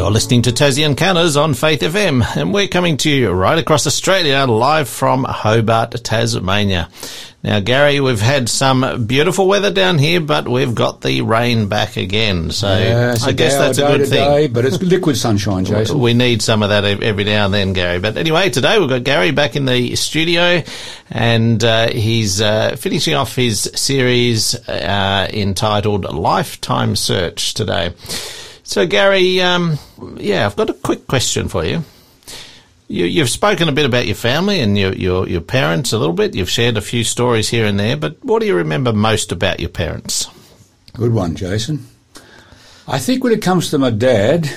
You're listening to Tassie Encounters on Faith FM, and we're coming to you right across Australia, live from Hobart, Tasmania. Now, Gary, we've had some beautiful weather down here, but we've got the rain back again. So Yeah, I guess that's a good thing. day, but it's liquid sunshine, Jason. We need some of that every now and then, Gary. But anyway, today we've got Gary back in the studio, and uh, he's uh, finishing off his series uh, entitled Lifetime Search today. So, Gary, um, yeah, I've got a quick question for you. You, you've spoken a bit about your family and your, your, your parents a little bit. You've shared a few stories here and there, but what do you remember most about your parents? Good one, Jason. I think when it comes to my dad,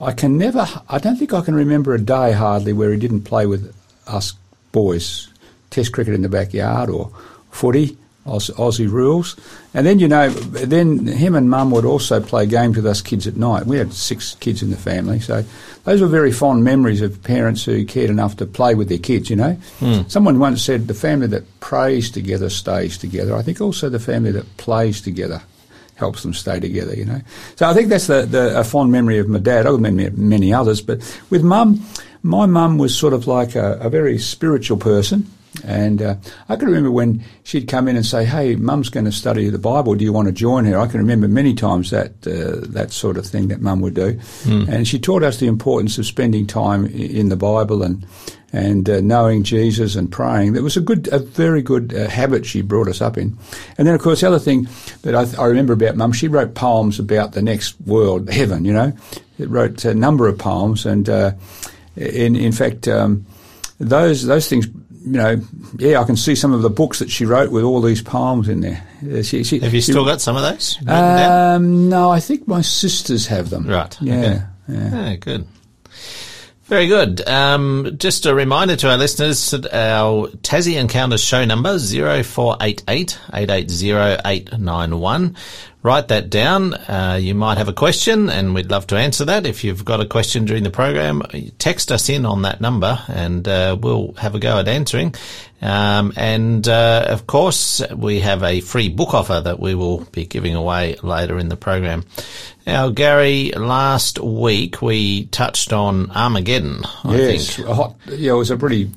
I can never, I don't think I can remember a day hardly where he didn't play with us boys, test cricket in the backyard or footy, Aus- Aussie rules. And then, you know, then him and mum would also play games with us kids at night. We had six kids in the family, so those were very fond memories of parents who cared enough to play with their kids, you know. Hmm. Someone once said the family that prays together stays together. I think also the family that plays together helps them stay together, you know. So I think that's the, the a fond memory of my dad. I remember many others, but with mum, my mum was sort of like a, a very spiritual person. And uh, I can remember when she'd come in and say, "Hey, Mum's going to study the Bible. Do you want to join her?" I can remember many times that uh, that sort of thing that Mum would do, and she taught us the importance of spending time in the Bible and and uh, knowing Jesus and praying. It was a good, a very good uh, habit she brought us up in. And then, of course, the other thing that I, I remember about Mum, she wrote poems about the next world, heaven. You know, it wrote a number of poems, and uh, in in fact, um, those those things. You know, yeah, I can see some of the books that she wrote with all these poems in there. Uh, she, she, Have you she- still got some of those? Um, no, I think my sisters have them. Right, Yeah. okay. yeah. Yeah, good. Very good. Um, just a reminder to our listeners that our Tassie Encounters show number 0488 880 891. Write that down. Uh, you might have a question and we'd love to answer that. If you've got a question during the program, text us in on that number and uh, we'll have a go at answering. Um, and uh, of course, we have a free book offer that we will be giving away later in the program. Now, Gary, last week we touched on Armageddon, I yes, think. hot, yeah, it was a pretty.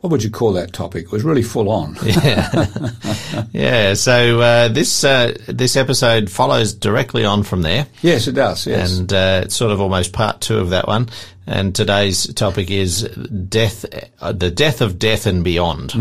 What would you call that topic? It was really full on. Yeah, yeah. so uh, this uh, this episode follows directly on from there, yes, it does. Yes, and uh, it's sort of almost part two of that one. And today's topic is death, uh, the death of death and beyond.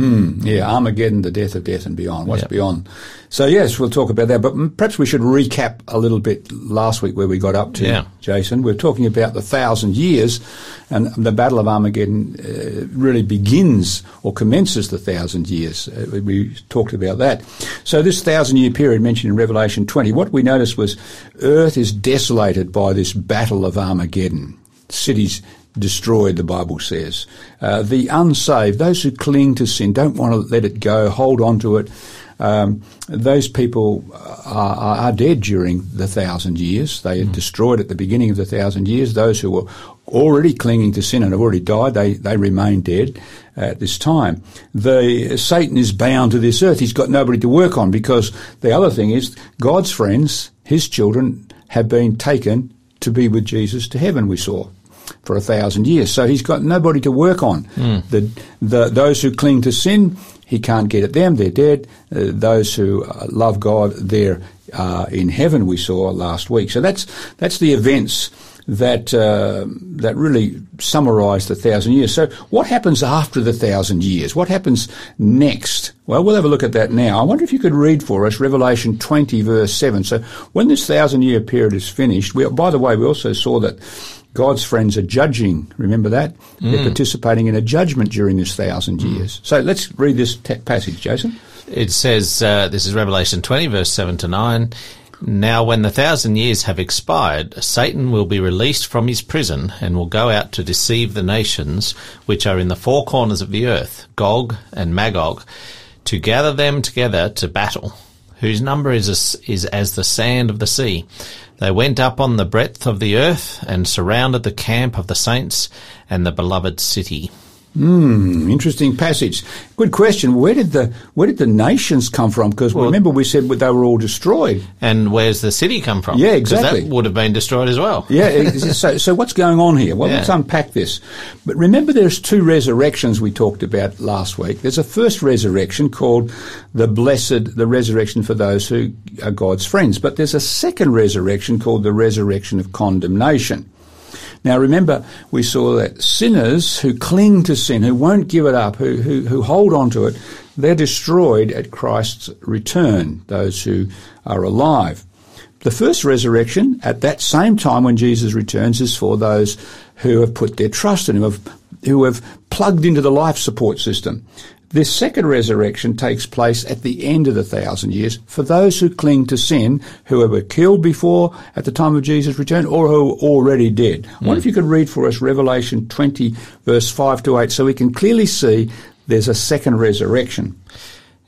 yeah, Armageddon, the death of death and beyond. What's Yep. beyond? So yes, we'll talk about that. But mm, perhaps we should recap a little bit last week where we got up to. Yeah. Jason, we're talking about the thousand years, and the Battle of Armageddon uh, really begins or commences the thousand years. Uh, we- we talked about that. So this thousand year period mentioned in Revelation 20, what we noticed was Earth is desolated by this Battle of Armageddon. Cities destroyed, the Bible says. Uh, the unsaved, those who cling to sin, don't want to let it go, hold on to it. Um, those people are, are, are dead during the thousand years. They are destroyed at the beginning of the thousand years. Those who were already clinging to sin and have already died, they, they remain dead at this time. The Satan is bound to this earth. He's got nobody to work on because the other thing is God's friends, his children, have been taken to be with Jesus to heaven. We saw for a thousand years. So he's got nobody to work on. The, the those who cling to sin, he can't get at them. They're dead. Uh, those who uh, love God, they're uh, in heaven. We saw last week. So that's that's the events that uh, that really summarise the thousand years. So what happens after the thousand years? What happens next? Well, we'll have a look at that now. I wonder if you could read for us Revelation 20 verse 7. So when this thousand year period is finished, we, by the way, we also saw that God's friends are judging. Remember that? They're participating in a judgment during this thousand years. So let's read this te- passage, Jason. It says, uh, this is Revelation 20, verse 7 to 9. Now, when the thousand years have expired, Satan will be released from his prison and will go out to deceive the nations which are in the four corners of the earth, Gog and Magog, to gather them together to battle, whose number is as, is as the sand of the sea. They went up on the breadth of the earth and surrounded the camp of the saints and the beloved city. Hmm, interesting passage. Good question. Where did the where did the nations come from? Because remember we said they were all destroyed. And where's the city come from? Yeah, exactly. That would have been destroyed as well. Yeah. so, so what's going on here? Well, Yeah. let's unpack this. But remember, there's two resurrections we talked about last week. There's a first resurrection called the blessed, the resurrection for those who are God's friends. But there's a second resurrection called the resurrection of condemnation. Now remember, we saw that sinners who cling to sin, who won't give it up, who, who, who hold on to it, they're destroyed at Christ's return, those who are alive. The first resurrection at that same time when Jesus returns is for those who have put their trust in him, who have plugged into the life support system. This second resurrection takes place at the end of the thousand years for those who cling to sin, who were killed before at the time of Jesus' return or who are already dead. I wonder if you could read for us Revelation 20 verse 5 to 8 so we can clearly see there's a second resurrection.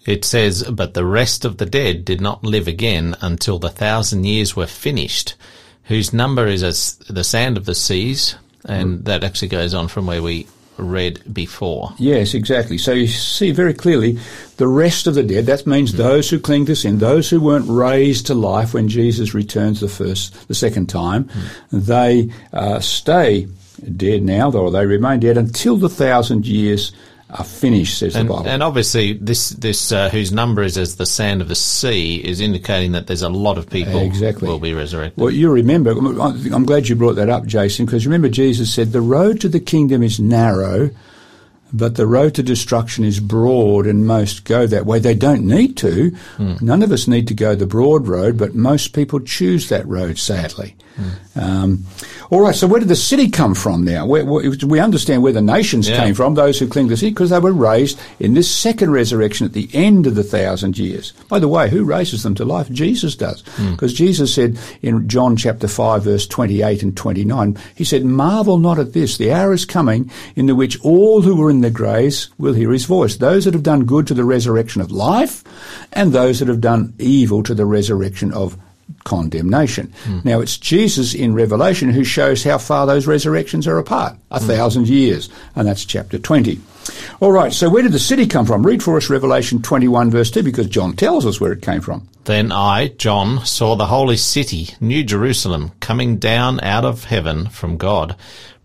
It says, But the rest of the dead did not live again until the thousand years were finished, whose number is as the sand of the seas. And mm. that actually goes on from where we read before. Yes, exactly. So you see very clearly the rest of the dead, that means those who cling to sin, those who weren't raised to life when Jesus returns the first, the second time, they uh, stay dead now, or they remain dead until the thousand years are finished, says And, the Bible. and obviously, this this uh, whose number is as the sand of the sea is indicating that there's a lot of people Exactly. will be resurrected. Well, you remember, I'm glad you brought that up, Jason, because remember Jesus said, the road to the kingdom is narrow, but the road to destruction is broad and most go that way. They don't need to. None of us need to go the broad road, but most people choose that road, sadly. Um, all right, so where did the city come from now? Where, where, we understand where the nations Yeah. came from, those who cling to the city, because they were raised in this second resurrection at the end of the thousand years. By the way, who raises them to life? Jesus does. Because Jesus said in John chapter 5 verse 28 and 29, he said, Marvel not at this, the hour is coming in the which all who were in the graves will hear his voice. Those that have done good to the resurrection of life, and those that have done evil to the resurrection of condemnation. Now it's Jesus in Revelation who shows how far those resurrections are apart, a thousand years, and that's chapter 20. All right, so where did the city come from? Read for us Revelation 21 verse 2 because John tells us where it came from. Then I, John, saw the holy city, New Jerusalem, coming down out of heaven from God,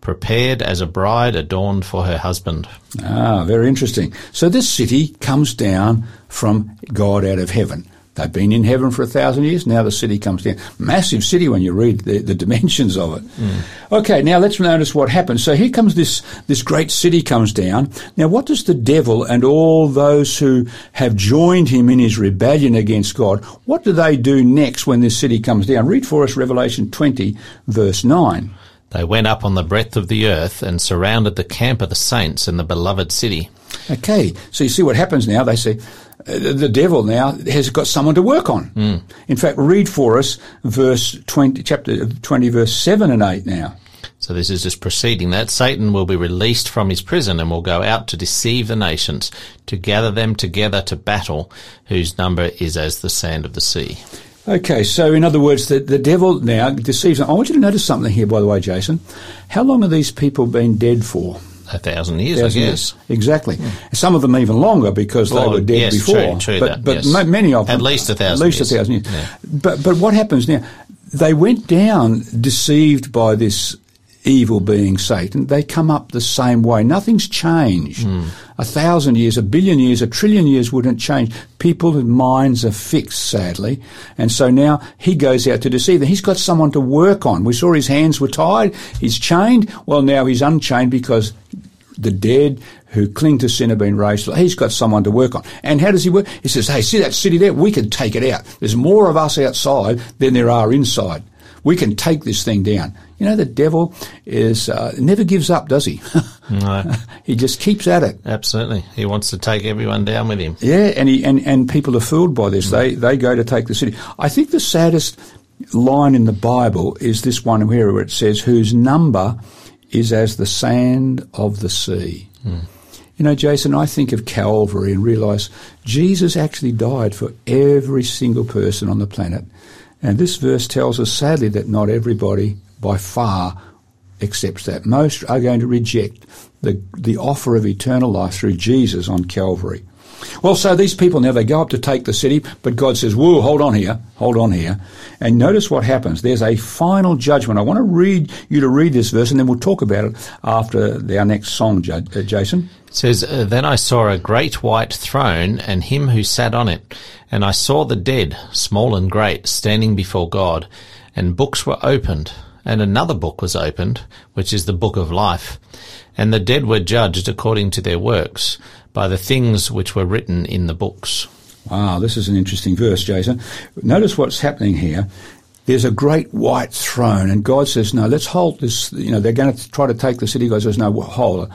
prepared as a bride adorned for her husband. Ah, very interesting. So this city comes down from God out of heaven. They've been in heaven for a thousand years. Now the city comes down. Massive city when you read the, the dimensions of it. Hmm. Okay, now let's notice what happens. So here comes this, this great city comes down. Now what does the devil and all those who have joined him in his rebellion against God, what do they do next when this city comes down? Read for us Revelation 20 verse 9. They went up on the breadth of the earth and surrounded the camp of the saints in the beloved city. Okay, so you see what happens now. They say the devil now has got someone to work on. Hmm. In fact, read for us verse twenty, chapter twenty, verse seven and eight. Now, So this is just preceding that. Satan will be released from his prison and will go out to deceive the nations, to gather them together to battle, whose number is as the sand of the sea. okay. So in other words, the the devil now deceives. I want you to notice something here, by the way, Jason. How long have these people been dead for? A thousand years, Thousand I years. guess. Exactly. Some of them even longer because they were dead yes, before. true, true but that, but yes. many of them At least a thousand At least years. a thousand years. Yeah. But but what happens now? They went down deceived by this evil being Satan. They come up the same way. Nothing's changed. Hmm. A thousand years, a billion years, a trillion years wouldn't change. People's minds are fixed, sadly, and so now he goes out to deceive them. He's got someone to work on. We saw his hands were tied. He's chained. Well, now he's unchained because the dead who cling to sin have been raised. He's got someone to work on. And how does he work? He says, hey, see that city there? We can take it out. There's more of us outside than there are inside. We can take this thing down. You know, the devil is, uh, never gives up, does he? No, he just keeps at it. absolutely. He wants to take everyone down with him. Yeah, and he, and, and people are fooled by this. They, they go to take the city. I think the saddest line in the Bible is this one here where it says, whose number is as the sand of the sea. You know, Jason, I think of Calvary and realise Jesus actually died for every single person on the planet. And this verse tells us sadly that not everybody by far accepts that. Most are going to reject the, the offer of eternal life through Jesus on Calvary. Well, so these people now they go up to take the city, but God says, "Whoa, hold on here, hold on here," and notice what happens. There's a final judgment. I want to read you to read this verse, and then we'll talk about it after our next song, uh, Jason. It says, uh, "Then I saw a great white throne, and him who sat on it, and I saw the dead, small and great, standing before God, and books were opened." And another book was opened, which is the book of life. And the dead were judged according to their works by the things which were written in the books. Wow, this is an interesting verse, Jason. Notice what's happening here. There's a great white throne, and God says, No, let's hold this. You know, they're going to try to take the city. God says, No, hold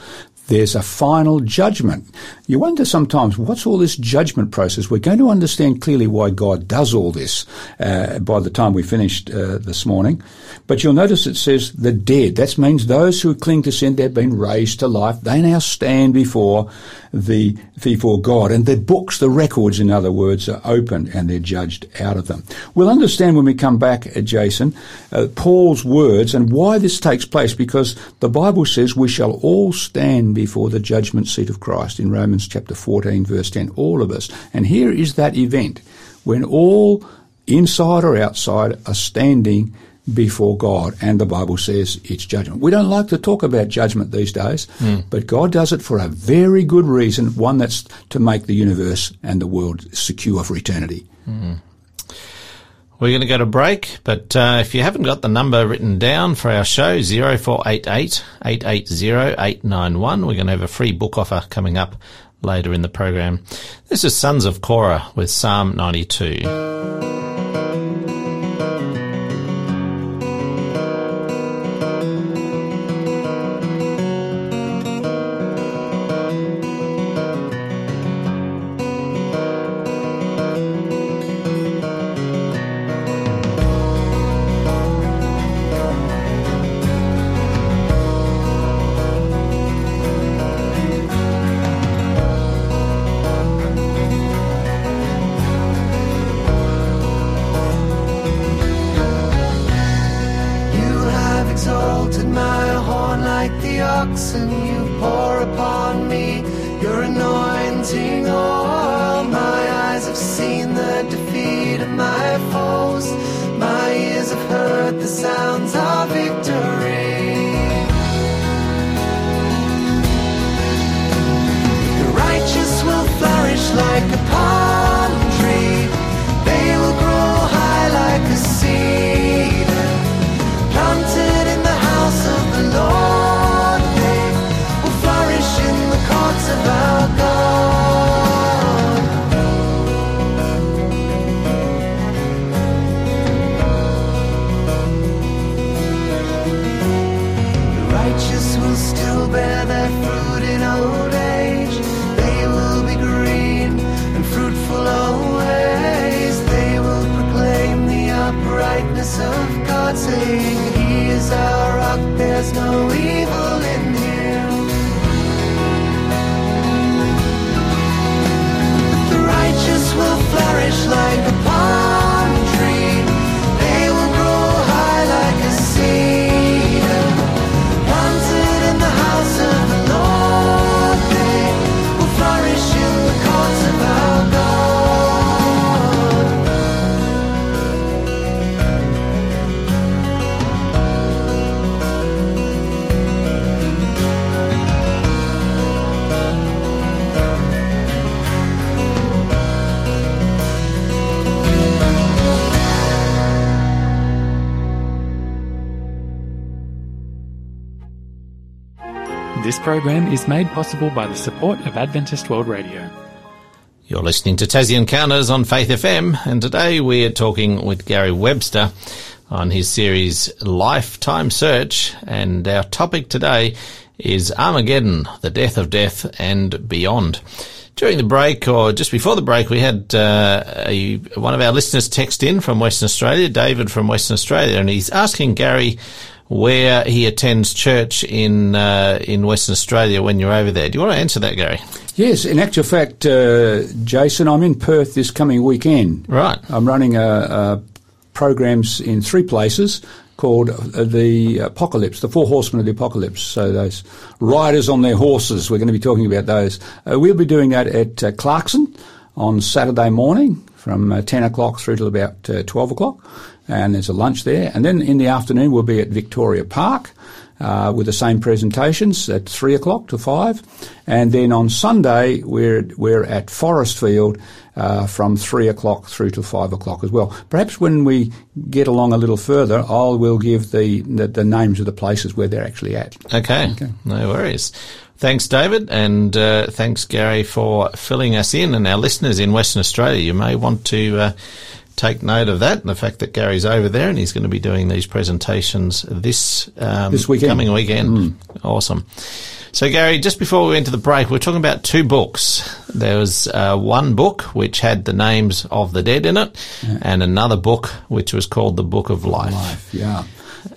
there's a final judgment. You wonder sometimes, what's all this judgment process? We're going to understand clearly why God does all this uh, by the time we finished uh, this morning. But you'll notice it says the dead. That means those who cling to sin, they've been raised to life. They now stand before the before God, and the books, the records, in other words, are opened and they're judged out of them. We'll understand when we come back, uh, Jason, uh, Paul's words and why this takes place, because the Bible says we shall all stand before the judgment seat of Christ in Romans chapter 14, verse 10. All of us, and here is that event when all, inside or outside, are standing before God, and the Bible says it's judgment. We don't like to talk about judgment these days, mm. but God does it for a very good reason, one that's to make the universe and the world secure for eternity. Mm. We're going to go to break, but uh, if you haven't got the number written down for our show, 0488 880 891, we're going to have a free book offer coming up later in the program. This is Sons of Korah with Psalm 92. exalted my horn like the oxen. You pour upon me your anointing oil. My eyes have seen the defeat of my foes. My ears have heard the sounds of victory. The righteous will flourish like Snowy. Program is made possible by the support of Adventist World Radio. You're listening to Tassie Encounters on Faith FM, and today we are talking with Gary Webster on his series Lifetime Search, and our topic today is Armageddon, the death of death and beyond. During the break, or just before the break, we had uh, a, one of our listeners text in from Western Australia, David from Western Australia, and he's asking Gary where he attends church in uh, in Western Australia when you're over there. Do you want to answer that, Gary? Yes, in actual fact, uh, Jason, I'm in Perth this coming weekend. Right. I'm running a, a programs in three places. called uh, the Apocalypse, the Four Horsemen of the Apocalypse. So those riders on their horses, we're going to be talking about those. Uh, we'll be doing that at uh, Clarkson on Saturday morning from uh, 10 o'clock through till about uh, 12 o'clock. And there's a lunch there. And then in the afternoon, we'll be at Victoria Park uh, with the same presentations at three o'clock to five, and then on Sunday we're we're at Forestfield uh, from three o'clock through to five o'clock as well. Perhaps when we get along a little further, I will give the, the, the names of the places where they're actually at. Okay, okay. no worries. Thanks, David, and uh, thanks, Gary, for filling us in. And our listeners in Western Australia, you may want to uh, take note of that and the fact that Gary's over there and he's going to be doing these presentations this um, this weekend. coming weekend. Mm. Awesome. So, Gary, just before we went to the break, we are talking about two books. There was uh, one book which had the names of the dead in it, yeah. and another book which was called the Book of Life. Life, yeah.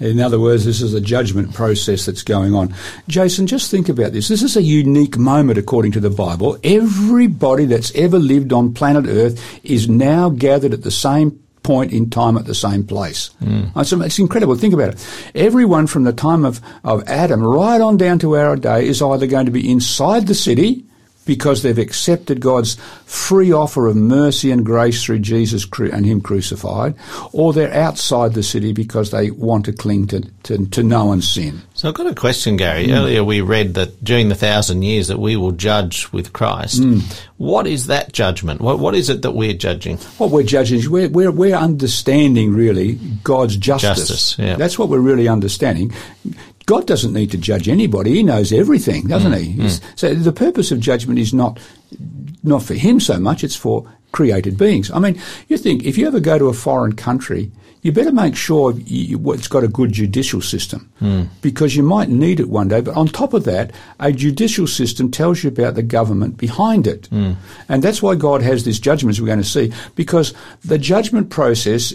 In other words, this is a judgment process that's going on. Jason, just think about this. This is a unique moment according to the Bible. Everybody that's ever lived on planet Earth is now gathered at the same point in time at the same place. Mm. It's, it's, incredible. Think about it. Everyone from the time of, of Adam right on down to our day is either going to be inside the city because they've accepted God's free offer of mercy and grace through Jesus and Him crucified, or they're outside the city because they want to cling to, to, to no one's sin. So I've got a question, Gary. Mm. Earlier we read that during the thousand years that we will judge with Christ. Mm. What is that judgment? What, what is it that we're judging? What we're judging is we're, we're, we're understanding really God's justice. Justice, yeah. That's what we're really understanding. God doesn't need to judge anybody. He knows everything, doesn't mm, he? Mm. So the purpose of judgment is not not for him so much; it's for created beings. I mean, you think if you ever go to a foreign country, you better make sure you, it's got a good judicial system mm. because you might need it one day. But on top of that, a judicial system tells you about the government behind it. Mm. And that's why God has this judgment, as we're going to see, because the judgment process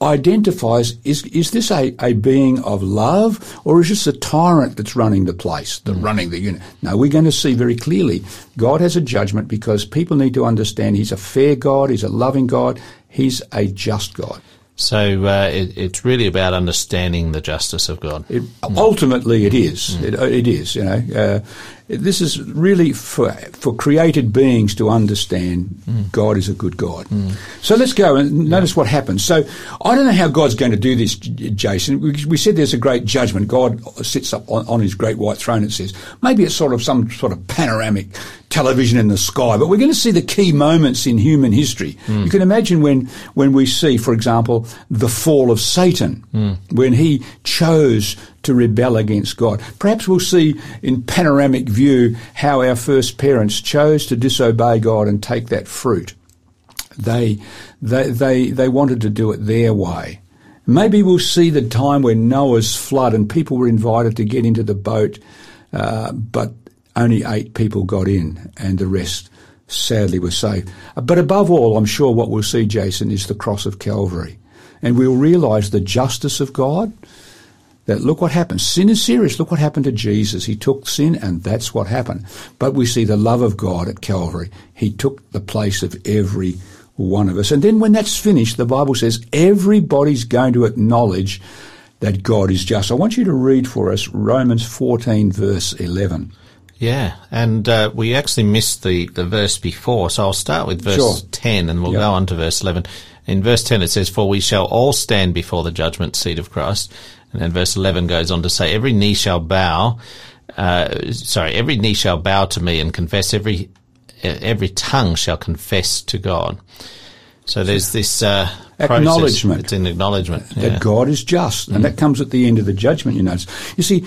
identifies is is this a, a being of love or is this a tyrant that's running the place, the mm. running the unit? No, we're going to see very clearly God has a judgment because people need to understand He's a fair God, He's a loving God, He's a just God. So uh, it, it's really about understanding the justice of God. It, ultimately, it is. Mm. It, it is. You know, uh, this is really for for created beings to understand mm. God is a good God. Mm. So let's go and notice yeah. what happens. So I don't know how God's going to do this, Jason. We, we said there's a great judgment. God sits up on, on, his great white throne. and says maybe it's sort of some sort of panoramic television in the sky, but we're going to see the key moments in human history. Mm. You can imagine when when we see, for example, the fall of Satan, mm. when he chose to rebel against God. Perhaps we'll see in panoramic view how our first parents chose to disobey God and take that fruit. They, they, they, they wanted to do it their way. Maybe we'll see the time when Noah's flood and people were invited to get into the boat, uh, but only eight people got in and the rest sadly were saved. But above all, I'm sure what we'll see, Jason, is the cross of Calvary. And we'll realise the justice of God, that look what happened. Sin is serious. Look what happened to Jesus. He took sin and that's what happened. But we see the love of God at Calvary. He took the place of every one of us. And then when that's finished, the Bible says everybody's going to acknowledge that God is just. I want you to read for us Romans 14 verse 11. Yeah, and uh, we actually missed the, the verse before, so I'll start with verse sure. 10 and we'll yep. go on to verse 11. In verse 10 it says, For we shall all stand before the judgment seat of Christ. And then verse 11 goes on to say, every knee shall bow, uh, sorry, every knee shall bow to me and confess every, every tongue shall confess to God. So there's this, uh, acknowledgement. It's an acknowledgement. That yeah. God is just. And mm. that comes at the end of the judgment, you notice. You see,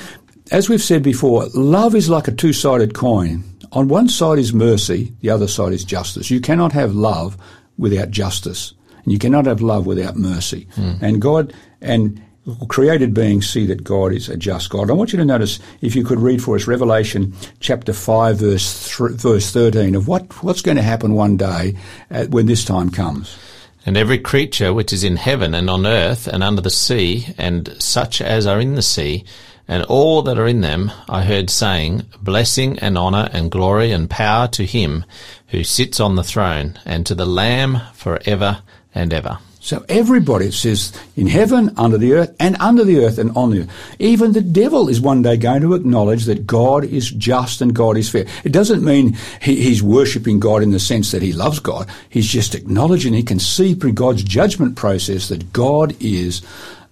as we've said before, love is like a two-sided coin. On one side is mercy, the other side is justice. You cannot have love without justice. And you cannot have love without mercy. Mm. And God, and created beings see that God is a just God. I want you to notice, if you could read for us Revelation chapter 5 verse, th- verse 13 of what, what's going to happen one day at, when this time comes. And every creature which is in heaven and on earth and under the sea and such as are in the sea and all that are in them, I heard saying, Blessing and honour and glory and power to him who sits on the throne and to the Lamb for ever and ever. So everybody, says, in heaven, under the earth, and under the earth and on the earth. Even the devil is one day going to acknowledge that God is just and God is fair. It doesn't mean he, he's worshipping God in the sense that he loves God. He's just acknowledging he can see through God's judgment process that God is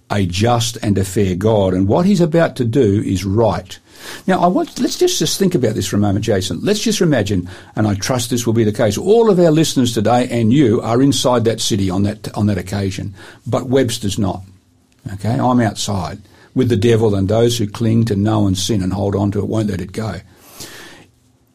a just and a fair God. And what he's about to do is right. Now, I want, let's just, just think about this for a moment, Jason. Let's just imagine, and I trust this will be the case, all of our listeners today and you are inside that city on that, on that occasion, but Webster's not. Okay, I'm outside with the devil and those who cling to known sin and hold on to it, won't let it go.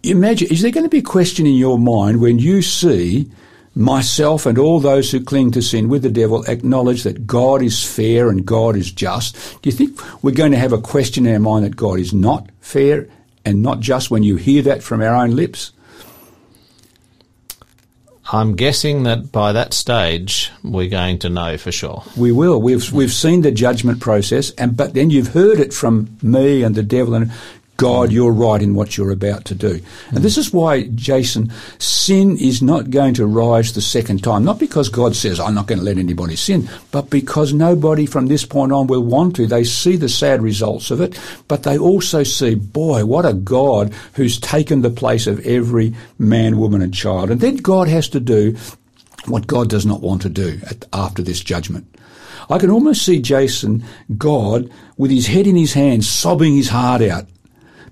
Imagine, is there going to be a question in your mind when you see myself and all those who cling to sin with the devil acknowledge that God is fair and God is just. Do you think we're going to have a question in our mind that God is not fair and not just when you hear that from our own lips? I'm guessing that by that stage we're going to know for sure. We will. We've we've seen the judgment process, and but then you've heard it from me and the devil, and God, you're right in what you're about to do. And this is why, Jason, sin is not going to rise the second time. Not because God says, I'm not going to let anybody sin, but because nobody from this point on will want to. They see the sad results of it, but they also see, boy, what a God who's taken the place of every man, woman, and child. And then God has to do what God does not want to do after this judgment. I can almost see Jason, God, with his head in his hands, sobbing his heart out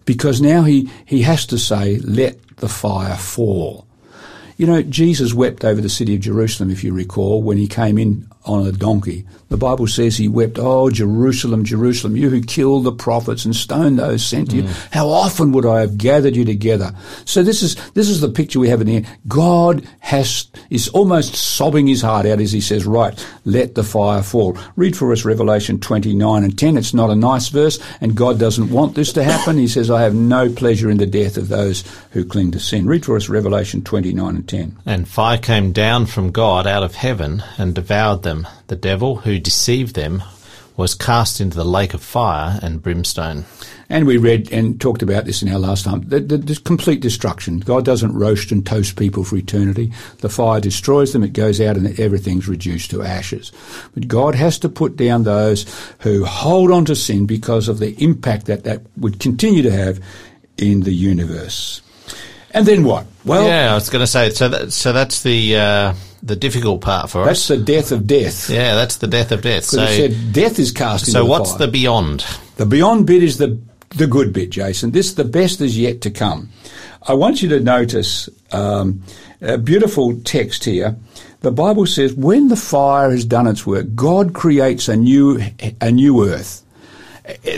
because now he, he has to say, let the fire fall. You know, Jesus wept over the city of Jerusalem, if you recall, when he came in on a donkey. The Bible says he wept, Oh, Jerusalem, Jerusalem, you who killed the prophets and stoned those sent to you. Mm. How often would I have gathered you together? So this is, this is the picture we have in here. God has, is almost sobbing his heart out as he says, right, let the fire fall. Read for us Revelation 29 and 10. It's not a nice verse and God doesn't want this to happen. He says, I have no pleasure in the death of those who cling to sin. Read for us Revelation 29 and 10. And fire came down from God out of heaven and devoured them them, the devil who deceived them was cast into the lake of fire and brimstone. And we read and talked about this in our last time. The, the, the, complete destruction. God doesn't roast and toast people for eternity. The fire destroys them. It goes out and everything's reduced to ashes. But God has to put down those who hold on to sin because of the impact that that would continue to have in the universe. And then what? Well, yeah, I was going to say. So, that, so that's the. Uh the difficult part for that's us. That's the death of death. Yeah, that's the death of death. So said death is cast. So the what's fire. the beyond? The beyond bit is the the good bit, Jason. This the best is yet to come. I want you to notice um, a beautiful text here. The Bible says, "When the fire has done its work, God creates a new a new earth."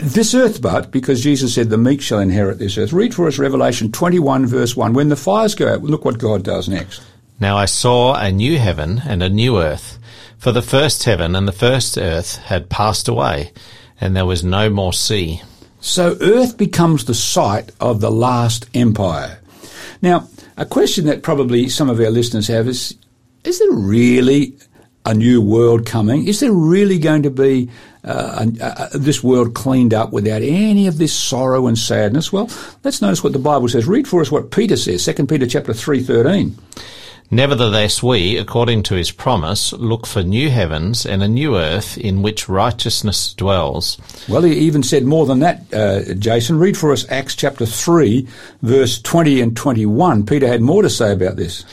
This earth, but because Jesus said, "The meek shall inherit this earth." Read for us Revelation twenty-one, verse one. When the fires go out, look what God does next. Now I saw a new heaven and a new earth, for the first heaven and the first earth had passed away, and there was no more sea. So earth becomes the site of the last empire. Now, a question that probably some of our listeners have is, is there really a new world coming? Is there really going to be uh, uh, this world cleaned up without any of this sorrow and sadness? Well, let's notice what the Bible says. Read for us what Peter says, 2 Peter chapter 3, 13. Nevertheless, we, according to his promise, look for new heavens and a new earth in which righteousness dwells. Well, he even said more than that, uh, Jason. Read for us Acts chapter 3, verse 20 and 21. Peter had more to say about this.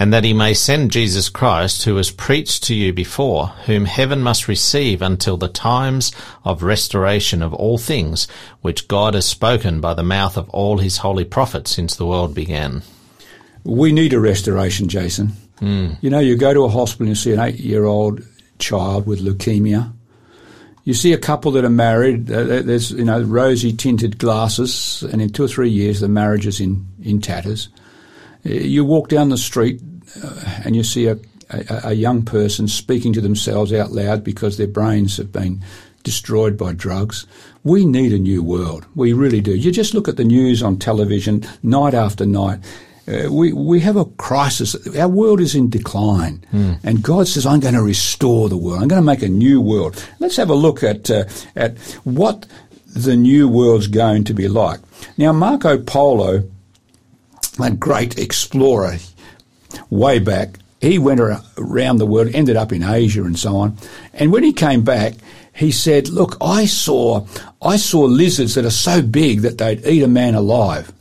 And that he may send Jesus Christ, who was preached to you before, whom heaven must receive until the times of restoration of all things, which God has spoken by the mouth of all his holy prophets since the world began. We need a restoration, Jason. Mm. You know, you go to a hospital and you see an eight year old child with leukemia. You see a couple that are married, uh, there's, you know, rosy tinted glasses, and in two or three years the marriage is in, in tatters. Uh, you walk down the street uh, and you see a, a, a young person speaking to themselves out loud because their brains have been destroyed by drugs. We need a new world. We really do. You just look at the news on television night after night uh, we, we have a crisis. Our world is in decline. Mm. And God says, I'm going to restore the world. I'm going to make a new world. Let's have a look at, uh, at what the new world's going to be like. Now, Marco Polo, a great explorer way back, he went around the world, ended up in Asia and so on. And when he came back, he said, "Look, I saw, I saw lizards that are so big that they'd eat a man alive."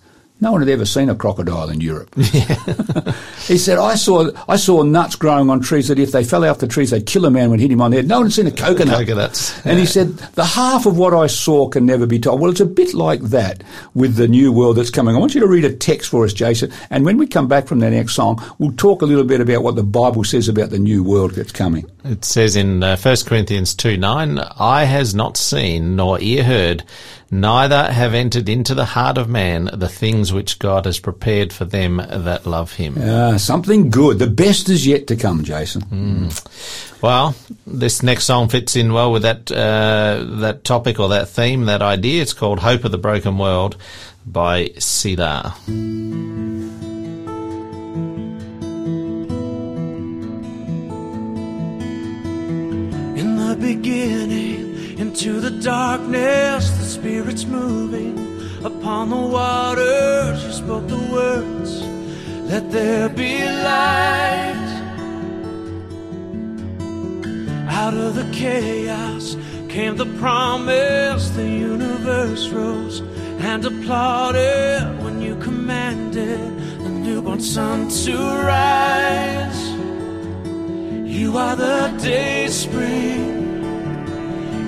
No one had ever seen a crocodile in Europe. he said, I saw, I saw nuts growing on trees that if they fell off the trees, they'd kill a man when hit him on the head. No one had seen a coconut. Coconuts. And he said, the half of what I saw can never be told. Well, it's a bit like that with the new world that's coming. I want you to read a text for us, Jason. And when we come back from the next song, we'll talk a little bit about what the Bible says about the new world that's coming. It says in uh, 1 Corinthians 2 9, Eye has not seen, nor ear heard, neither have entered into the heart of man the things which God has prepared for them that love him. Ah, something good. The best is yet to come, Jason. Well, this next song fits in well with that uh, that topic or that theme, that idea. It's called "Hope of the Broken World" by Selah. In the beginning, into the darkness, the Spirit's moving upon the waters. You spoke the words, let there be light. Out of the chaos came the promise, the universe rose and applauded when you commanded the newborn sun to rise. You are the day spring.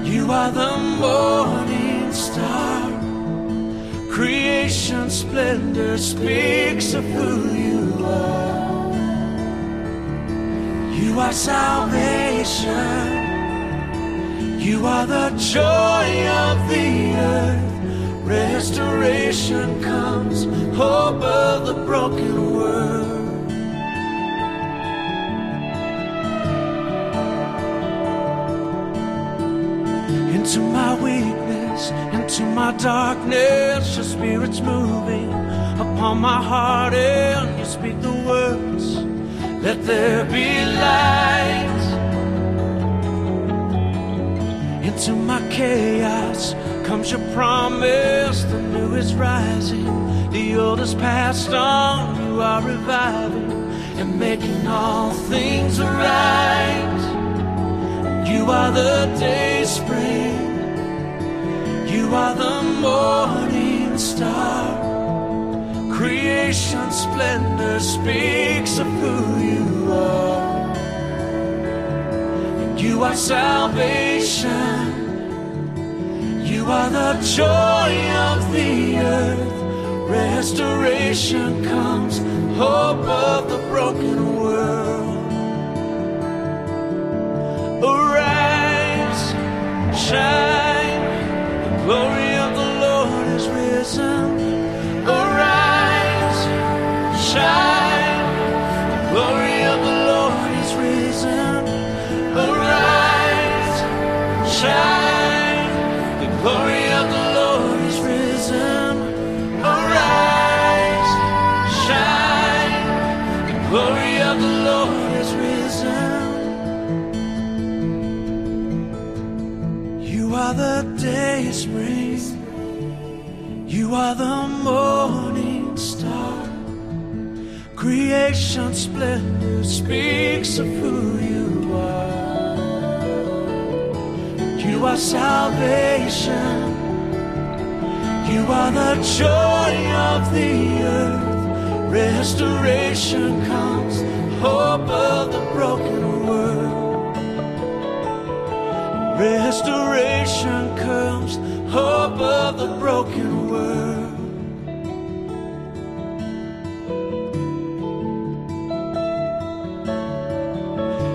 You are the morning star. Creation splendor speaks of who you are. You are salvation. You are the joy of the earth. Restoration comes, hope of the broken world. My weakness, into my darkness. Your spirit's moving upon my heart, and you speak the words. Let there be light. Into my chaos comes your promise. The new is rising, the old is passed on. You are reviving and making all things right. You are the day spring. You are the morning star. Creation splendor speaks of who you are. And You are salvation. You are the joy of the earth. Restoration comes, hope of the broken world. Arise, shine, glory of the Lord is risen. Arise, shine, the glory of the Lord is risen. Arise, shine, You are the morning star. Creation splendor speaks of who you are. You are salvation. You are the joy of the earth. Restoration comes, hope of the broken world. Restoration comes, hope of the broken world.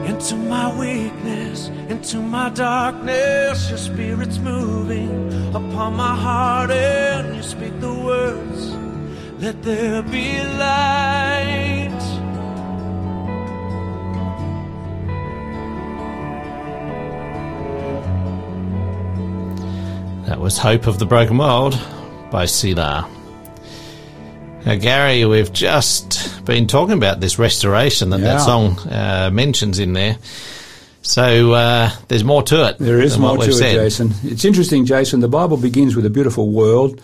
Into my weakness, into my darkness, your spirit's moving upon my heart, and you speak the words. Let there be light. That was Hope of the Broken World by Selah. Now, Gary, we've just been talking about this restoration that Yeah. that song uh, mentions in there. So uh, there's more to it. There is more to it, said. Jason. It's interesting, Jason. The Bible begins with a beautiful world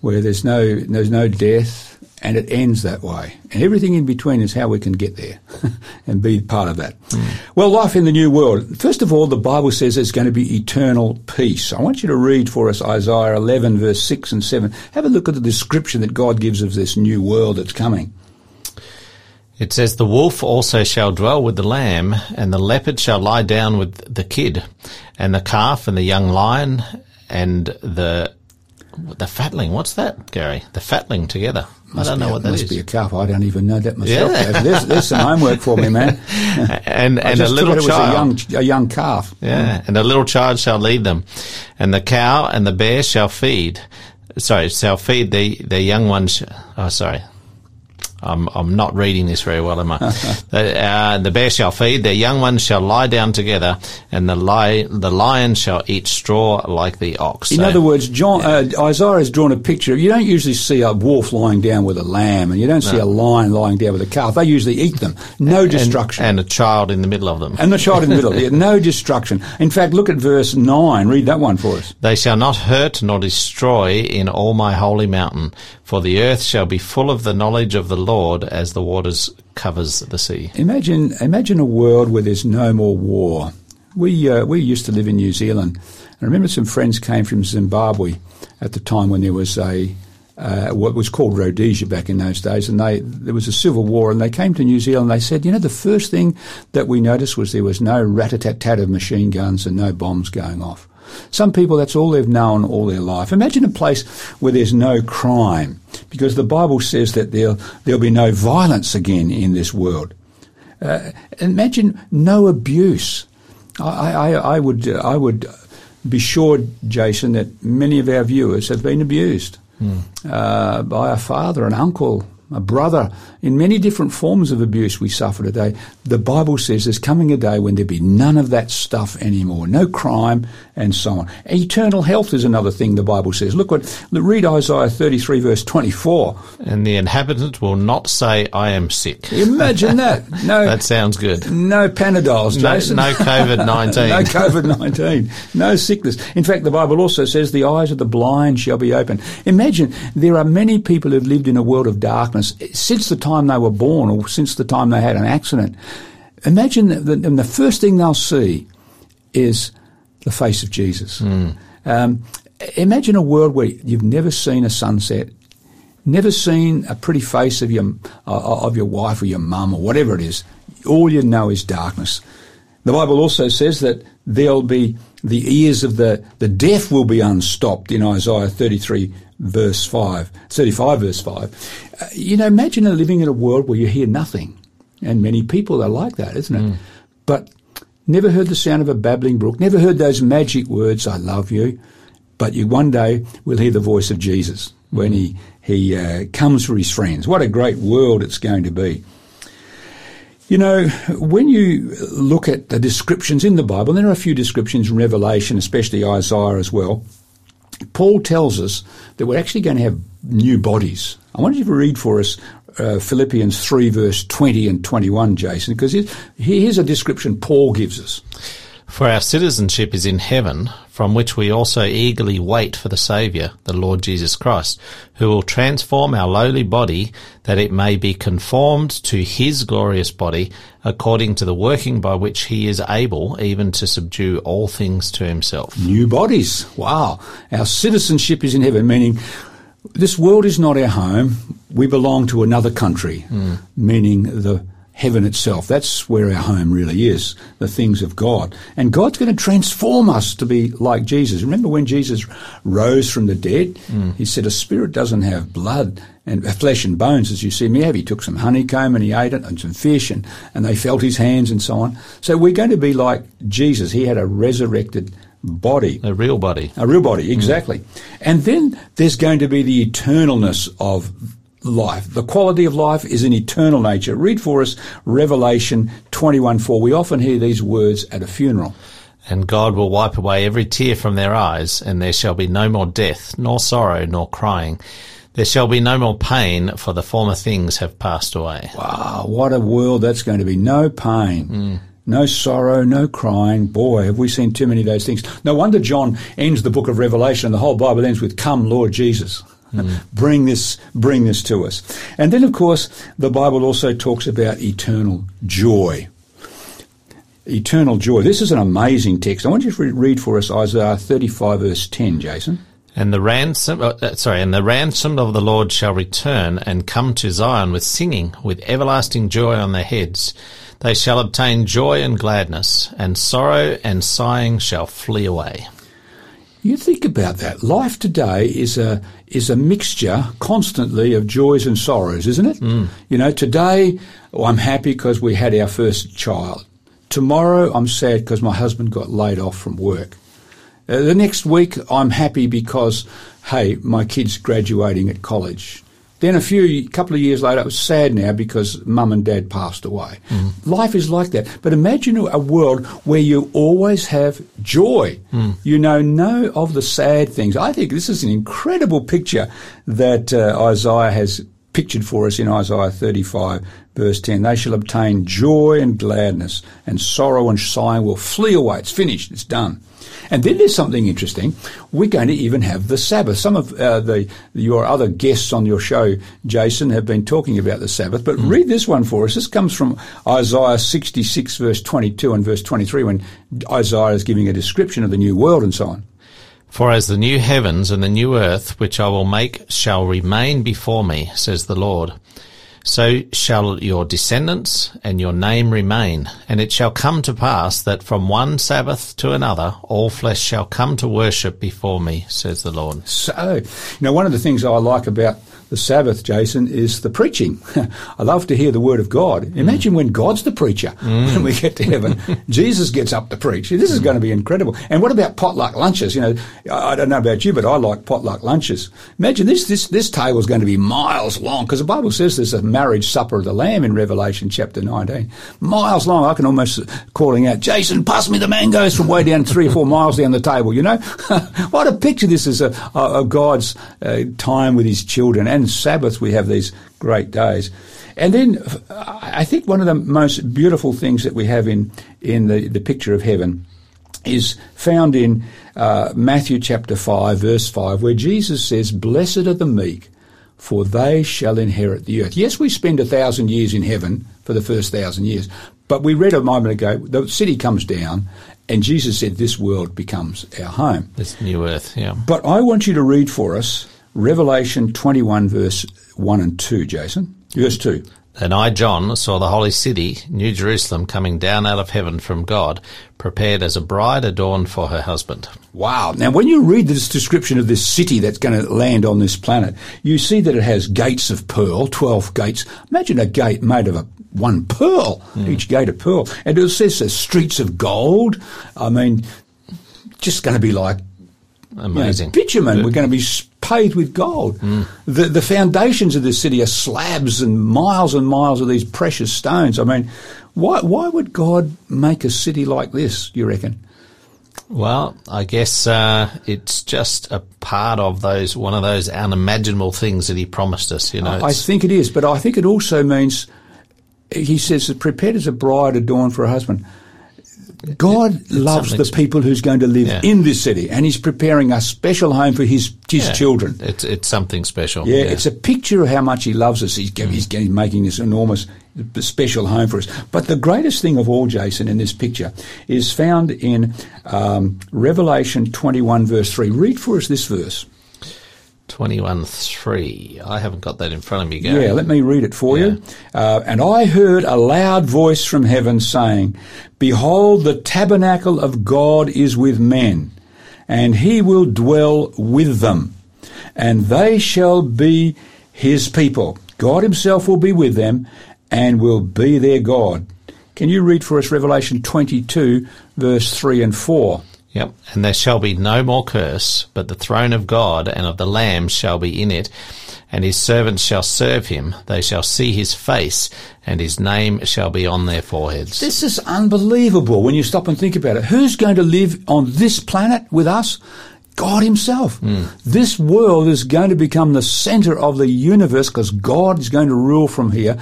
where there's no there's no death and it ends that way. And everything in between is how we can get there and be part of that. Hmm. Well, life in the new world. First of all, the Bible says there's going to be eternal peace. I want you to read for us Isaiah 11 verse 6 and 7. Have a look at the description that God gives of this new world that's coming. It says, The wolf also shall dwell with the lamb, and the leopard shall lie down with the kid, and the calf and the young lion and the the fatling. What's that, Gary? The fatling together. I don't know a, what that must is. be a calf. I don't even know that myself. Yeah. There's, there's some homework for me, man. and and a little thought it was child. a young, a young calf. Yeah, mm. and a little child shall lead them, and the cow and the bear shall feed. Sorry, shall feed the the young ones. sh- Oh, sorry. I'm I'm not reading this very well, am I? the, uh, the bear shall feed, their young ones shall lie down together, and the li- the lion shall eat straw like the ox. In So- other words, John, uh, Isaiah has drawn a picture. You don't usually see a wolf lying down with a lamb, and you don't see a lion lying down with a calf. They usually eat them. No and, destruction. and a child in the middle of them. And the child in the middle. Yeah, no destruction. In fact, look at verse 9. Read that one for us. They shall not hurt nor destroy in all my holy mountain, for the earth shall be full of the knowledge of the Lord as the waters covers the sea. Imagine, imagine a world where there's no more war. We, uh, we used to live in New Zealand. I remember some friends came from Zimbabwe at the time when there was a, uh, what was called Rhodesia back in those days, and they, there was a civil war, and they came to New Zealand. They said, you know, the first thing that we noticed was there was no rat-a-tat-tat of machine guns and no bombs going off. Some people, that's all they've known all their life. Imagine a place where there's no crime, because the Bible says that there'll, there'll be no violence again in this world. Uh, imagine no abuse. I, I, I would, I would be sure, Jason, that many of our viewers have been abused uh, by a father, an uncle, a brother, in many different forms of abuse we suffer today. The Bible says there's coming a day when there'll be none of that stuff anymore. No crime and so on. Eternal health is another thing the Bible says. Look what, read Isaiah 33 verse 24. And the inhabitant will not say, I am sick. Imagine that. No, That sounds good. no Panadols, No, Jason. no COVID 19. no COVID 19. No sickness. In fact, the Bible also says the eyes of the blind shall be open. Imagine there are many people who've lived in a world of darkness since the time they were born or since the time they had an accident. Imagine that, and the first thing they'll see is the face of Jesus. Um, imagine a world where you've never seen a sunset, never seen a pretty face of your uh, of your wife or your mum or whatever it is. All you know is darkness. The Bible also says that there'll be the ears of the the deaf will be unstopped in Isaiah 33 verse 5, 35 verse 5. Uh, you know, imagine living in a world where you hear nothing. And many people are like that, isn't it? But never heard the sound of a babbling brook, never heard those magic words, I love you. But you one day will hear the voice of Jesus when he, he uh, comes for his friends. What a great world it's going to be. You know, when you look at the descriptions in the Bible, there are a few descriptions in Revelation, especially Isaiah as well. Paul tells us that we're actually going to have new bodies. I want you to read for us uh, Philippians 3, verse 20 and 21, Jason, because here's a description Paul gives us. For our citizenship is in heaven, from which we also eagerly wait for the Saviour, the Lord Jesus Christ, who will transform our lowly body that it may be conformed to his glorious body, according to the working by which he is able even to subdue all things to himself. New bodies. Wow. Our citizenship is in heaven, meaning this world is not our home. We belong to another country, hmm. meaning the heaven itself. That's where our home really is, the things of God. And God's going to transform us to be like Jesus. Remember when Jesus rose from the dead? Hmm. He said, A spirit doesn't have blood and flesh and bones as you see me have. He took some honeycomb and he ate it and some fish and, and they felt his hands and so on. So we're going to be like Jesus. He had a resurrected body. A real body. A real body, exactly. Mm. And then there's going to be the eternalness of life. The quality of life is an eternal nature. Read for us Revelation 21:4. We often hear these words at a funeral. And God will wipe away every tear from their eyes, and there shall be no more death, nor sorrow, nor crying. There shall be no more pain, for the former things have passed away. Wow, what a world that's going to be. No pain. No sorrow, no crying. Boy, have we seen too many of those things. No wonder John ends the book of Revelation and the whole Bible ends with, Come, Lord Jesus. Mm. bring this, bring this to us. And then, of course, the Bible also talks about eternal joy. Eternal joy. This is an amazing text. I want you to read for us Isaiah 35 verse 10, Jason. And the ransom, uh, uh, sorry, and the ransom of the Lord shall return and come to Zion with singing, with everlasting joy on their heads. They shall obtain joy and gladness, and sorrow and sighing shall flee away. You think about that. Life today is a is a mixture constantly of joys and sorrows, isn't it? You know, today oh, I'm happy because we had our first child. Tomorrow I'm sad because my husband got laid off from work. Uh, the next week I'm happy because hey, my kid's graduating at college. Then a few couple of years later, I was sad now because mum and dad passed away. Life is like that. But imagine a world where you always have joy. You know no of the sad things. I think this is an incredible picture that uh, Isaiah has pictured for us in Isaiah 35 verse 10. They shall obtain joy and gladness and sorrow and sighing will flee away. It's finished. It's done. And then there's something interesting. We're going to even have the Sabbath. Some of uh, the your other guests on your show, Jason, have been talking about the Sabbath. But read this one for us. This comes from Isaiah 66, verse 22 and verse 23, when Isaiah is giving a description of the new world and so on. For as the new heavens and the new earth which I will make shall remain before me, says the Lord, so shall your descendants and your name remain. And it shall come to pass that from one Sabbath to another all flesh shall come to worship before me, says the Lord. So, you know, one of the things I like about the Sabbath, Jason, is the preaching. I love to hear the word of God. Mm. Imagine when God's the preacher when mm. we get to heaven. Jesus gets up to preach. This is going to be incredible. And what about potluck lunches? You know, I I don't know about you, but I like potluck lunches. Imagine this, this, this table is going to be miles long because the Bible says there's a marriage supper of the Lamb in Revelation chapter 19. Miles long. I can almost uh, calling out, Jason, pass me the mangoes from way down three or four miles down the table, you know? what a picture this is of, of God's uh, time with his children. And Sabbath, we have these great days. And then I think one of the most beautiful things that we have in, in the, the picture of heaven is found in uh, Matthew chapter 5, verse 5, where Jesus says, Blessed are the meek, for they shall inherit the earth. Yes, we spend a thousand years in heaven for the first thousand years, but we read a moment ago, the city comes down, and Jesus said, This world becomes our home. This new earth, yeah. But I want you to read for us Revelation 21, verse 1 and 2, Jason. Verse 2. Then I, John, saw the holy city, New Jerusalem, coming down out of heaven from God, prepared as a bride adorned for her husband. Wow. Now, when you read this description of this city that's going to land on this planet, you see that it has gates of pearl, 12 gates. Imagine a gate made of a one pearl, hmm. each gate a pearl. And it says there's streets of gold. I mean, just going to be like you know, Amazing. bitumen. We're going to be paved with gold. The, the foundations of this city are slabs and miles and miles of these precious stones. I mean, why, why would God make a city like this, you reckon? Well, I guess uh, it's just a part of those one of those unimaginable things that he promised us. You know, I think it is, but I think it also means he says prepared as a bride adorned for a husband. God loves the people who's going to live Yeah. in this city, and He's preparing a special home for His His yeah, children. It's it's something special. Yeah, it's a picture of how much He loves us. He's, gi- he's, he's making this enormous special home for us. But the greatest thing of all, Jason, in this picture is found in um, Revelation 21, verse 3. Read for us this verse. Twenty-one three. I haven't got that in front of me. Go. Yeah, let me read it for you. Uh, and I heard a loud voice from heaven saying, Behold, the tabernacle of God is with men, and he will dwell with them, and they shall be his people. God himself will be with them, and will be their God. Can you read for us Revelation 22, verse 3 and 4? Yep. And there shall be no more curse, but the throne of God and of the Lamb shall be in it, and his servants shall serve him. They shall see his face, and his name shall be on their foreheads. This is unbelievable when you stop and think about it. Who's going to live on this planet with us? God Himself. This world is going to become the center of the universe because God is going to rule from here.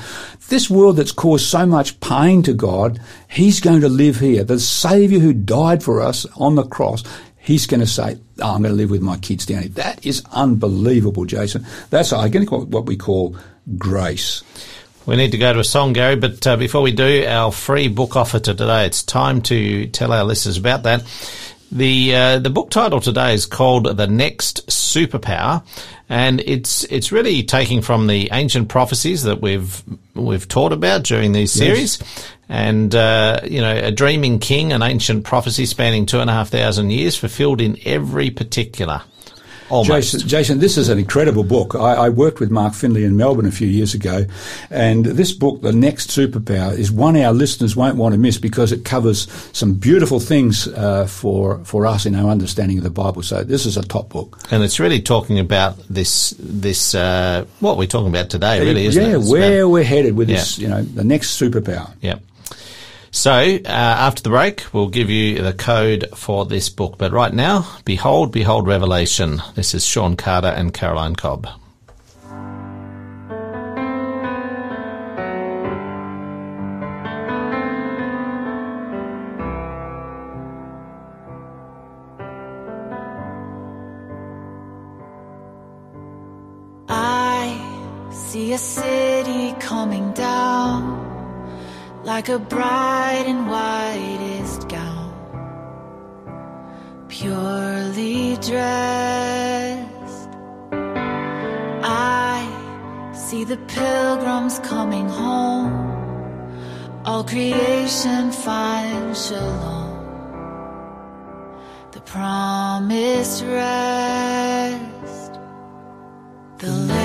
This world that's caused so much pain to God, He's going to live here. The Savior who died for us on the cross, he's going to say, oh, I'm going to live with my kids down here. That is unbelievable, Jason. That's, I think, what we call grace. We need to go to a song, Gary, but uh, before we do, our free book offer to today, it's time to tell our listeners about that. The uh, the book title today is called The Next Superpower, and it's it's really taking from the ancient prophecies that we've we've taught about during these series, and uh, you know a dreaming king, an ancient prophecy spanning two and a half thousand years, fulfilled in every particular. Almost. Jason, Jason, this is an incredible book. I, I, worked with Mark Finley in Melbourne a few years ago, and this book, The Next Superpower, is one our listeners won't want to miss because it covers some beautiful things uh, for for us in our understanding of the Bible. So this is a top book, and it's really talking about this this uh, what we're talking about today, really, isn't yeah, it? Yeah, where about, we're headed with yeah. this, you know, the next superpower. Yeah. So, uh, after the break, we'll give you the code for this book. But right now, Behold, Behold Revelation. This is Sean Carter and Caroline Cobb. I see a city coming down like a bride in whitest gown, purely dressed. I see the pilgrims coming home, all creation finds shalom, the promised rest, the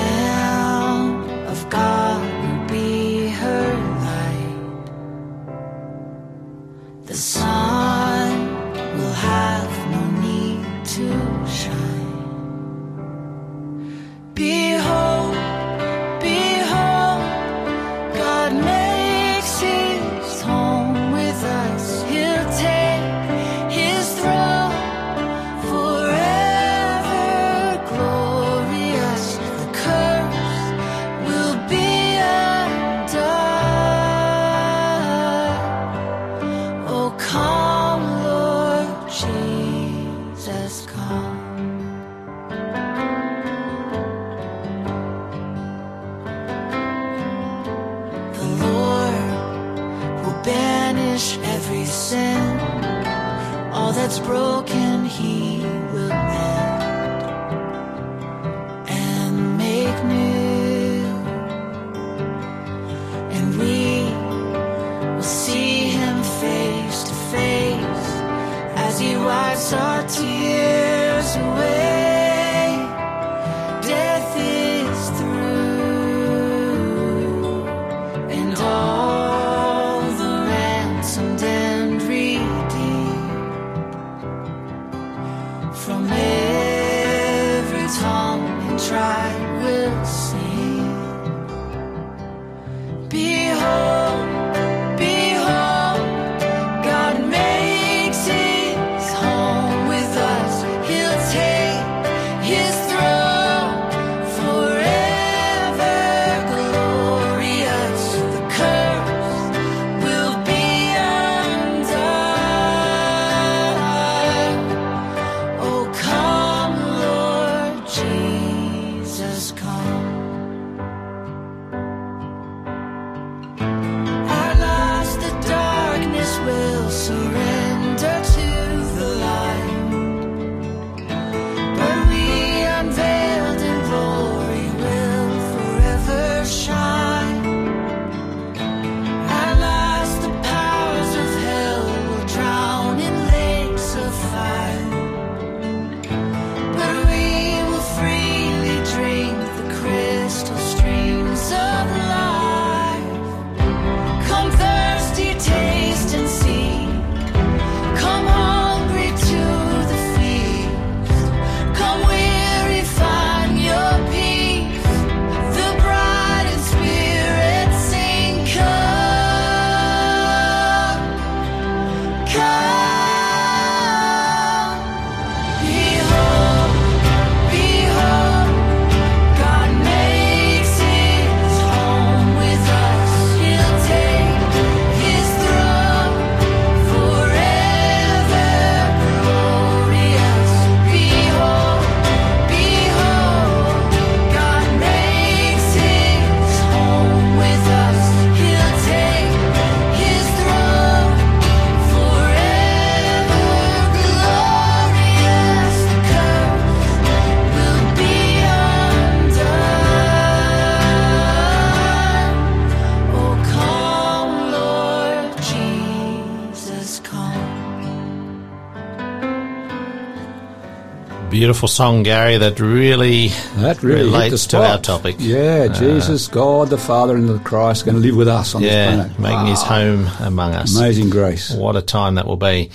beautiful song, Gary, that really That really relates to our topic. Yeah, uh, Jesus, God the Father and the Christ going to live with us on Yeah, this planet. making his ah, home among us. Amazing grace. What a time that will be.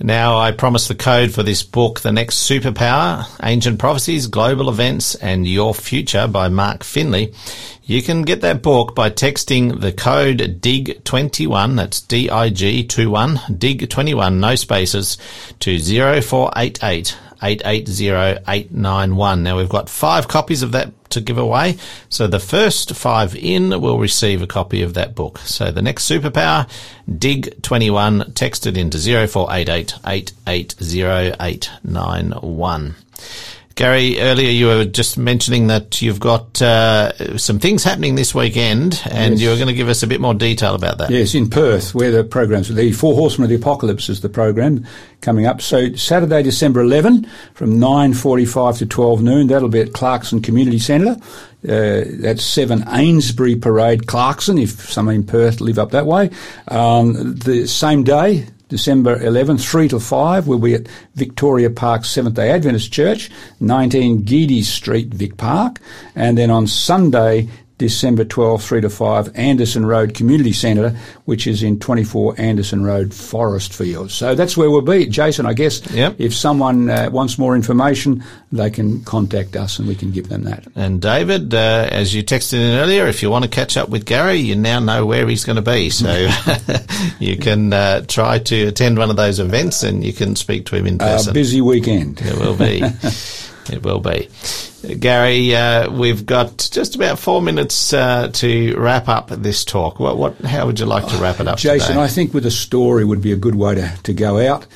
Now, I promise the code for this book, The Next Superpower Ancient Prophecies, Global Events, and Your Future by Mark Finley. You can get that book by texting the code DIG21, that's D-I-G-21, DIG21, no spaces, to 0488 880 891. Now, we've got five copies of that to give away. So the first five in will receive a copy of that book. So the next superpower, dig 21, text it into 0488 880 891. Gary, earlier you were just mentioning that you've got uh, some things happening this weekend, and Yes. you're going to give us a bit more detail about that. Yes, in Perth, where the program's the Four Horsemen of the Apocalypse is the program coming up. So Saturday, December 11, from 9:45 to 12 noon. That'll be at Clarkson Community Centre. Uh, that's Seven Ainsbury Parade, Clarkson. If some in Perth live up that way, um, the same day. December 11th, 3 to 5, we'll be at Victoria Park Seventh-day Adventist Church, 19 Geedy Street, Vic Park. And then on Sunday, December 12th, 3 to 5, Anderson Road Community Centre, which is in 24 Anderson Road, Forestfield. So that's where we'll be. Jason, I guess Yep. if someone uh, wants more information, they can contact us and we can give them that. And David, uh, as you texted in earlier, if you want to catch up with Gary, you now know where he's going to be. So you can uh, try to attend one of those events and you can speak to him in A person. busy weekend. It will be. it will be. Gary, uh, we've got just about four minutes uh, to wrap up this talk. What, what, how would you like to wrap it up, Jason, today? I think with a story would be a good way to, to go out.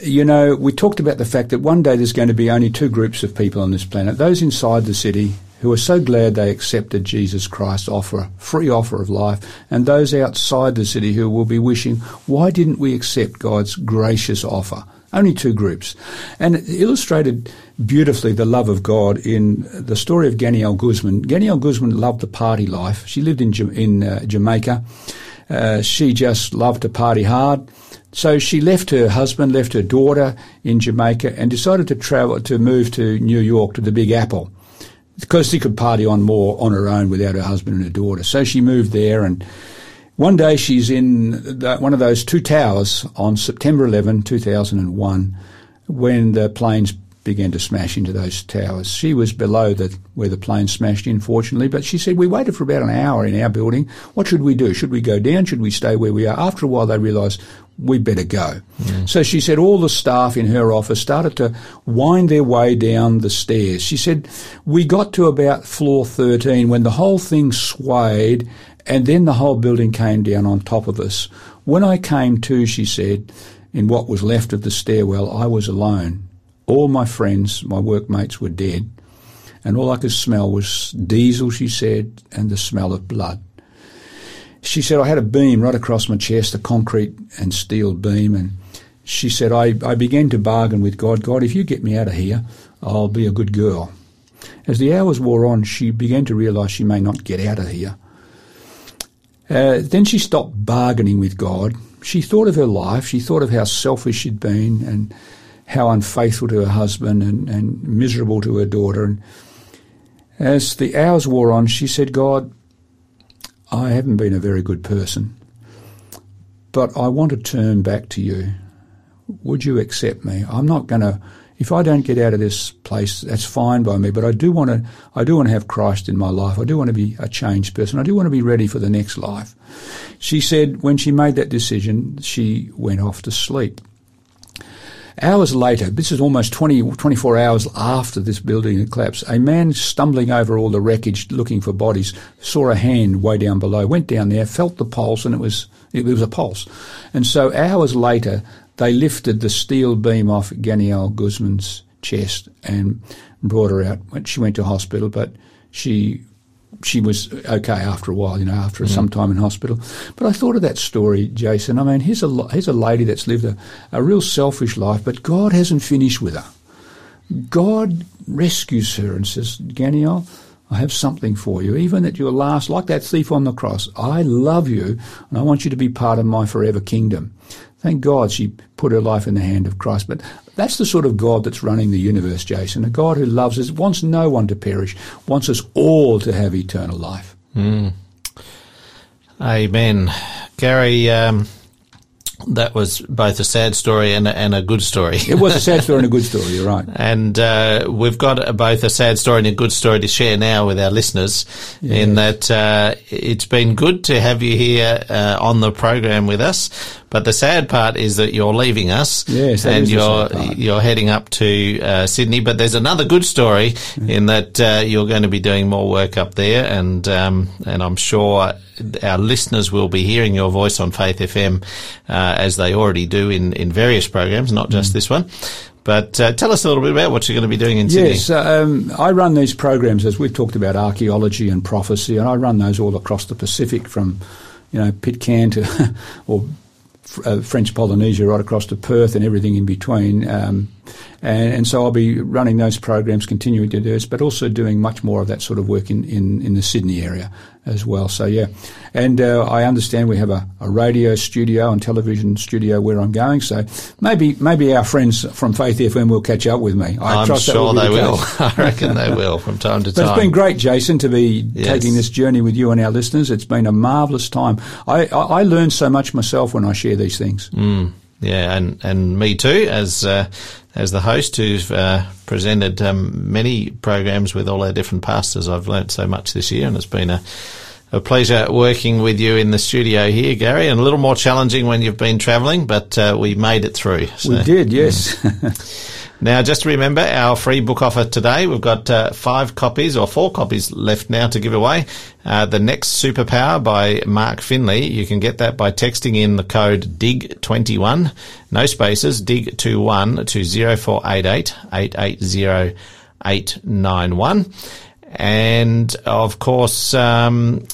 You know, we talked about the fact that one day there's going to be only two groups of people on this planet those inside the city who are so glad they accepted Jesus Christ's offer, free offer of life, and those outside the city who will be wishing, why didn't we accept God's gracious offer? Only two groups. And it illustrated beautifully the love of God in the story of Genelle Guzman. Genelle Guzman loved the party life. She lived in, in uh, Jamaica. Uh, she just loved to party hard. So she left her husband, left her daughter in Jamaica, and decided to travel to move to New York to the Big Apple because she could party on more on her own without her husband and her daughter. So she moved there, and one day she's in the, one of those two towers on September 11, 2001, when the planes began to smash into those towers. She was below the where the plane smashed in, fortunately, but she said, we waited for about an hour in our building. What should we do? Should we go down? Should we stay where we are? After a while, they realised we better go. Mm. So she said all the staff in her office started to wind their way down the stairs. She said, we got to about floor 13 when the whole thing swayed and then the whole building came down on top of us. When I came to, she said, in what was left of the stairwell, I was alone. All my friends, my workmates were dead, and all I could smell was diesel, she said, and the smell of blood. She said, I had a beam right across my chest, a concrete and steel beam, and she said, I, I began to bargain with God, God, if you get me out of here, I'll be a good girl. As the hours wore on, she began to realise she may not get out of here. Uh, then she stopped bargaining with God. She thought of her life. She thought of how selfish she'd been and how unfaithful to her husband and, and miserable to her daughter. And as the hours wore on, she said, God, I haven't been a very good person, but I want to turn back to you. Would you accept me? I'm not going to. If I don't get out of this place, that's fine by me. But I do want to. I do want to have Christ in my life. I do want to be a changed person. I do want to be ready for the next life. She said when she made that decision, she went off to sleep. Hours later, this is almost 20, 24 hours after this building collapsed, a man stumbling over all the wreckage looking for bodies saw a hand way down below, went down there, felt the pulse, and it was, it was a pulse. And so hours later, they lifted the steel beam off Genelle Guzman's chest and brought her out. She went to hospital, but she she was okay after a while, you know, after mm-hmm. some time in hospital. But I thought of that story, Jason. I mean, here's a here's a lady that's lived a, a real selfish life, but God hasn't finished with her. God rescues her and says, Genelle, I have something for you. Even at your last, like that thief on the cross, I love you and I want you to be part of my forever kingdom. Thank God she put her life in the hand of Christ. But that's the sort of God that's running the universe, Jason. A God who loves us, wants no one to perish, wants us all to have eternal life. Amen. Gary, um, that was both a sad story and a, and a good story. It was a sad story and a good story, you're right. And uh, we've got a- both a sad story and a good story to share now with our listeners. In that uh, it's been good to have you here uh, on the program with us, but the sad part is that you're leaving us, Yes, and you're you're heading up to uh, Sydney. But there's another good story in that uh, you're going to be doing more work up there, and um, and I'm sure our listeners will be hearing your voice on Faith FM uh, as they already do in in various programs, not just this one. But uh, tell us a little bit about what you're going to be doing in Sydney. Yes, um, I run these programs as we've talked about archaeology and prophecy, and I run those all across the Pacific from, you know, Pitcairn to, or uh, French Polynesia right across to Perth and everything in between. Um, and, and so I'll be running those programs, continuing to do this, but also doing much more of that sort of work in, in, in the Sydney area as well. So yeah, and uh, I understand we have a, a radio studio and television studio where I'm going. So maybe maybe our friends from Faith FM will catch up with me. I that sure will they the will. I reckon they will from time to But time. it's been great, Jason, to be Yes. taking this journey with you and our listeners. It's been a marvellous time. I, I, I learn so much myself when I share these things. Mm. Yeah, and, and me too, as uh, as the host who's uh, presented um, many programs with all our different pastors. I've learnt so much this year, and it's been a a pleasure working with you in the studio here, Gary, and a little more challenging when you've been travelling, but uh, we made it through. So. We did, yes. Now, just remember our free book offer today. We've got uh, five copies or four copies left now to give away. Uh, the Next Superpower by Mark Finley. You can get that by texting in the code DIG21, no spaces, DIG21 to 0488 880 891. And of course, um,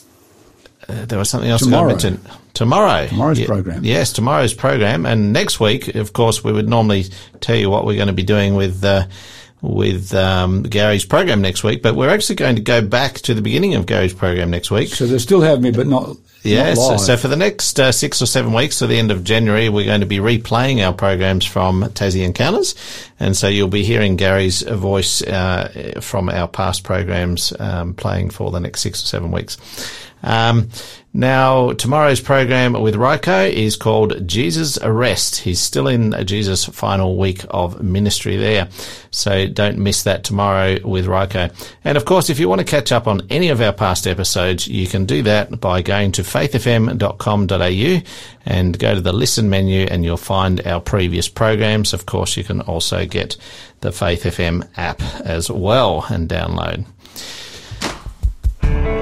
uh, there was something else Tomorrow. I mentioned. Tomorrow. Tomorrow's program. Yes, tomorrow's program. And next week, of course, we would normally tell you what we're going to be doing with, uh, with, um, Gary's program next week, but we're actually going to go back to the beginning of Gary's program next week. so they still have me, but not, Yes. So, so for the next uh, six or seven weeks to the end of January, we're going to be replaying our programs from Tassie Encounters. And so you'll be hearing Gary's voice uh, from our past programs um, playing for the next six or seven weeks. Um, now, tomorrow's program with Ryko is called Jesus Arrest. He's still in Jesus' final week of ministry there. So don't miss that tomorrow with Ryko. And of course, if you want to catch up on any of our past episodes, you can do that by going to faithfm.com.au and go to the listen menu and you'll find our previous programs. Of course, you can also get the Faith FM app as well and download.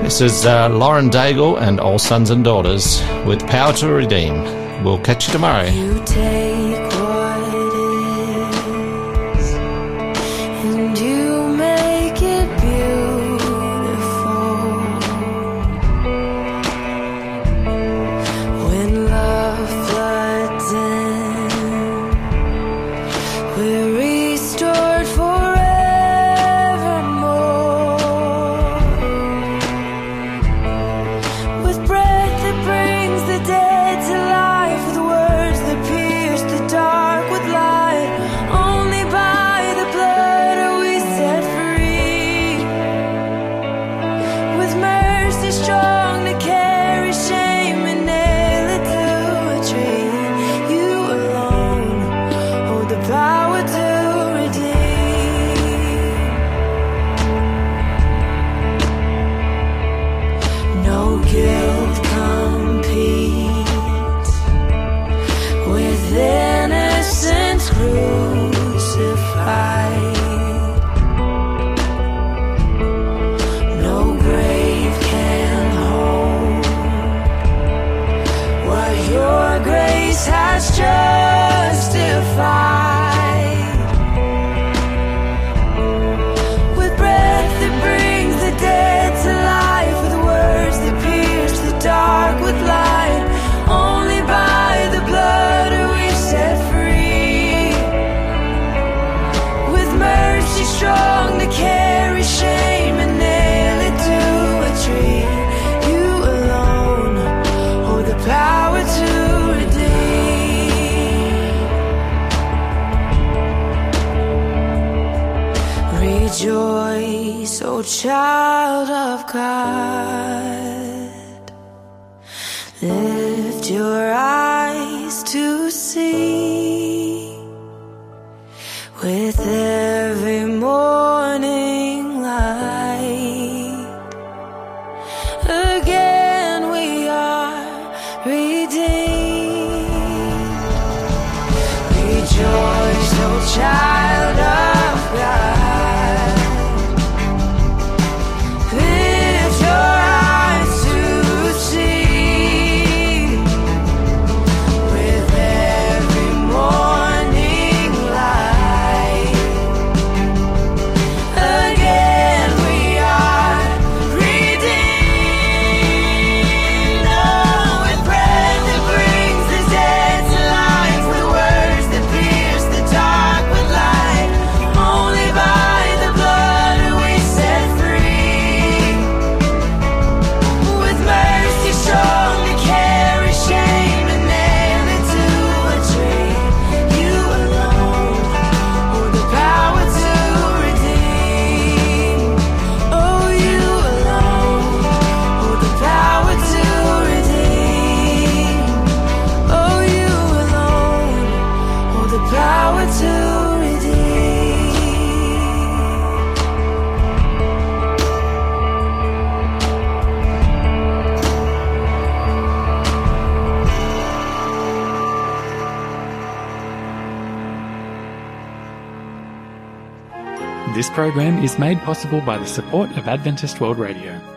This is uh, Lauren Daigle and All Sons and Daughters with Power to Redeem. We'll catch you tomorrow. You of God. program is made possible by the support of Adventist World Radio.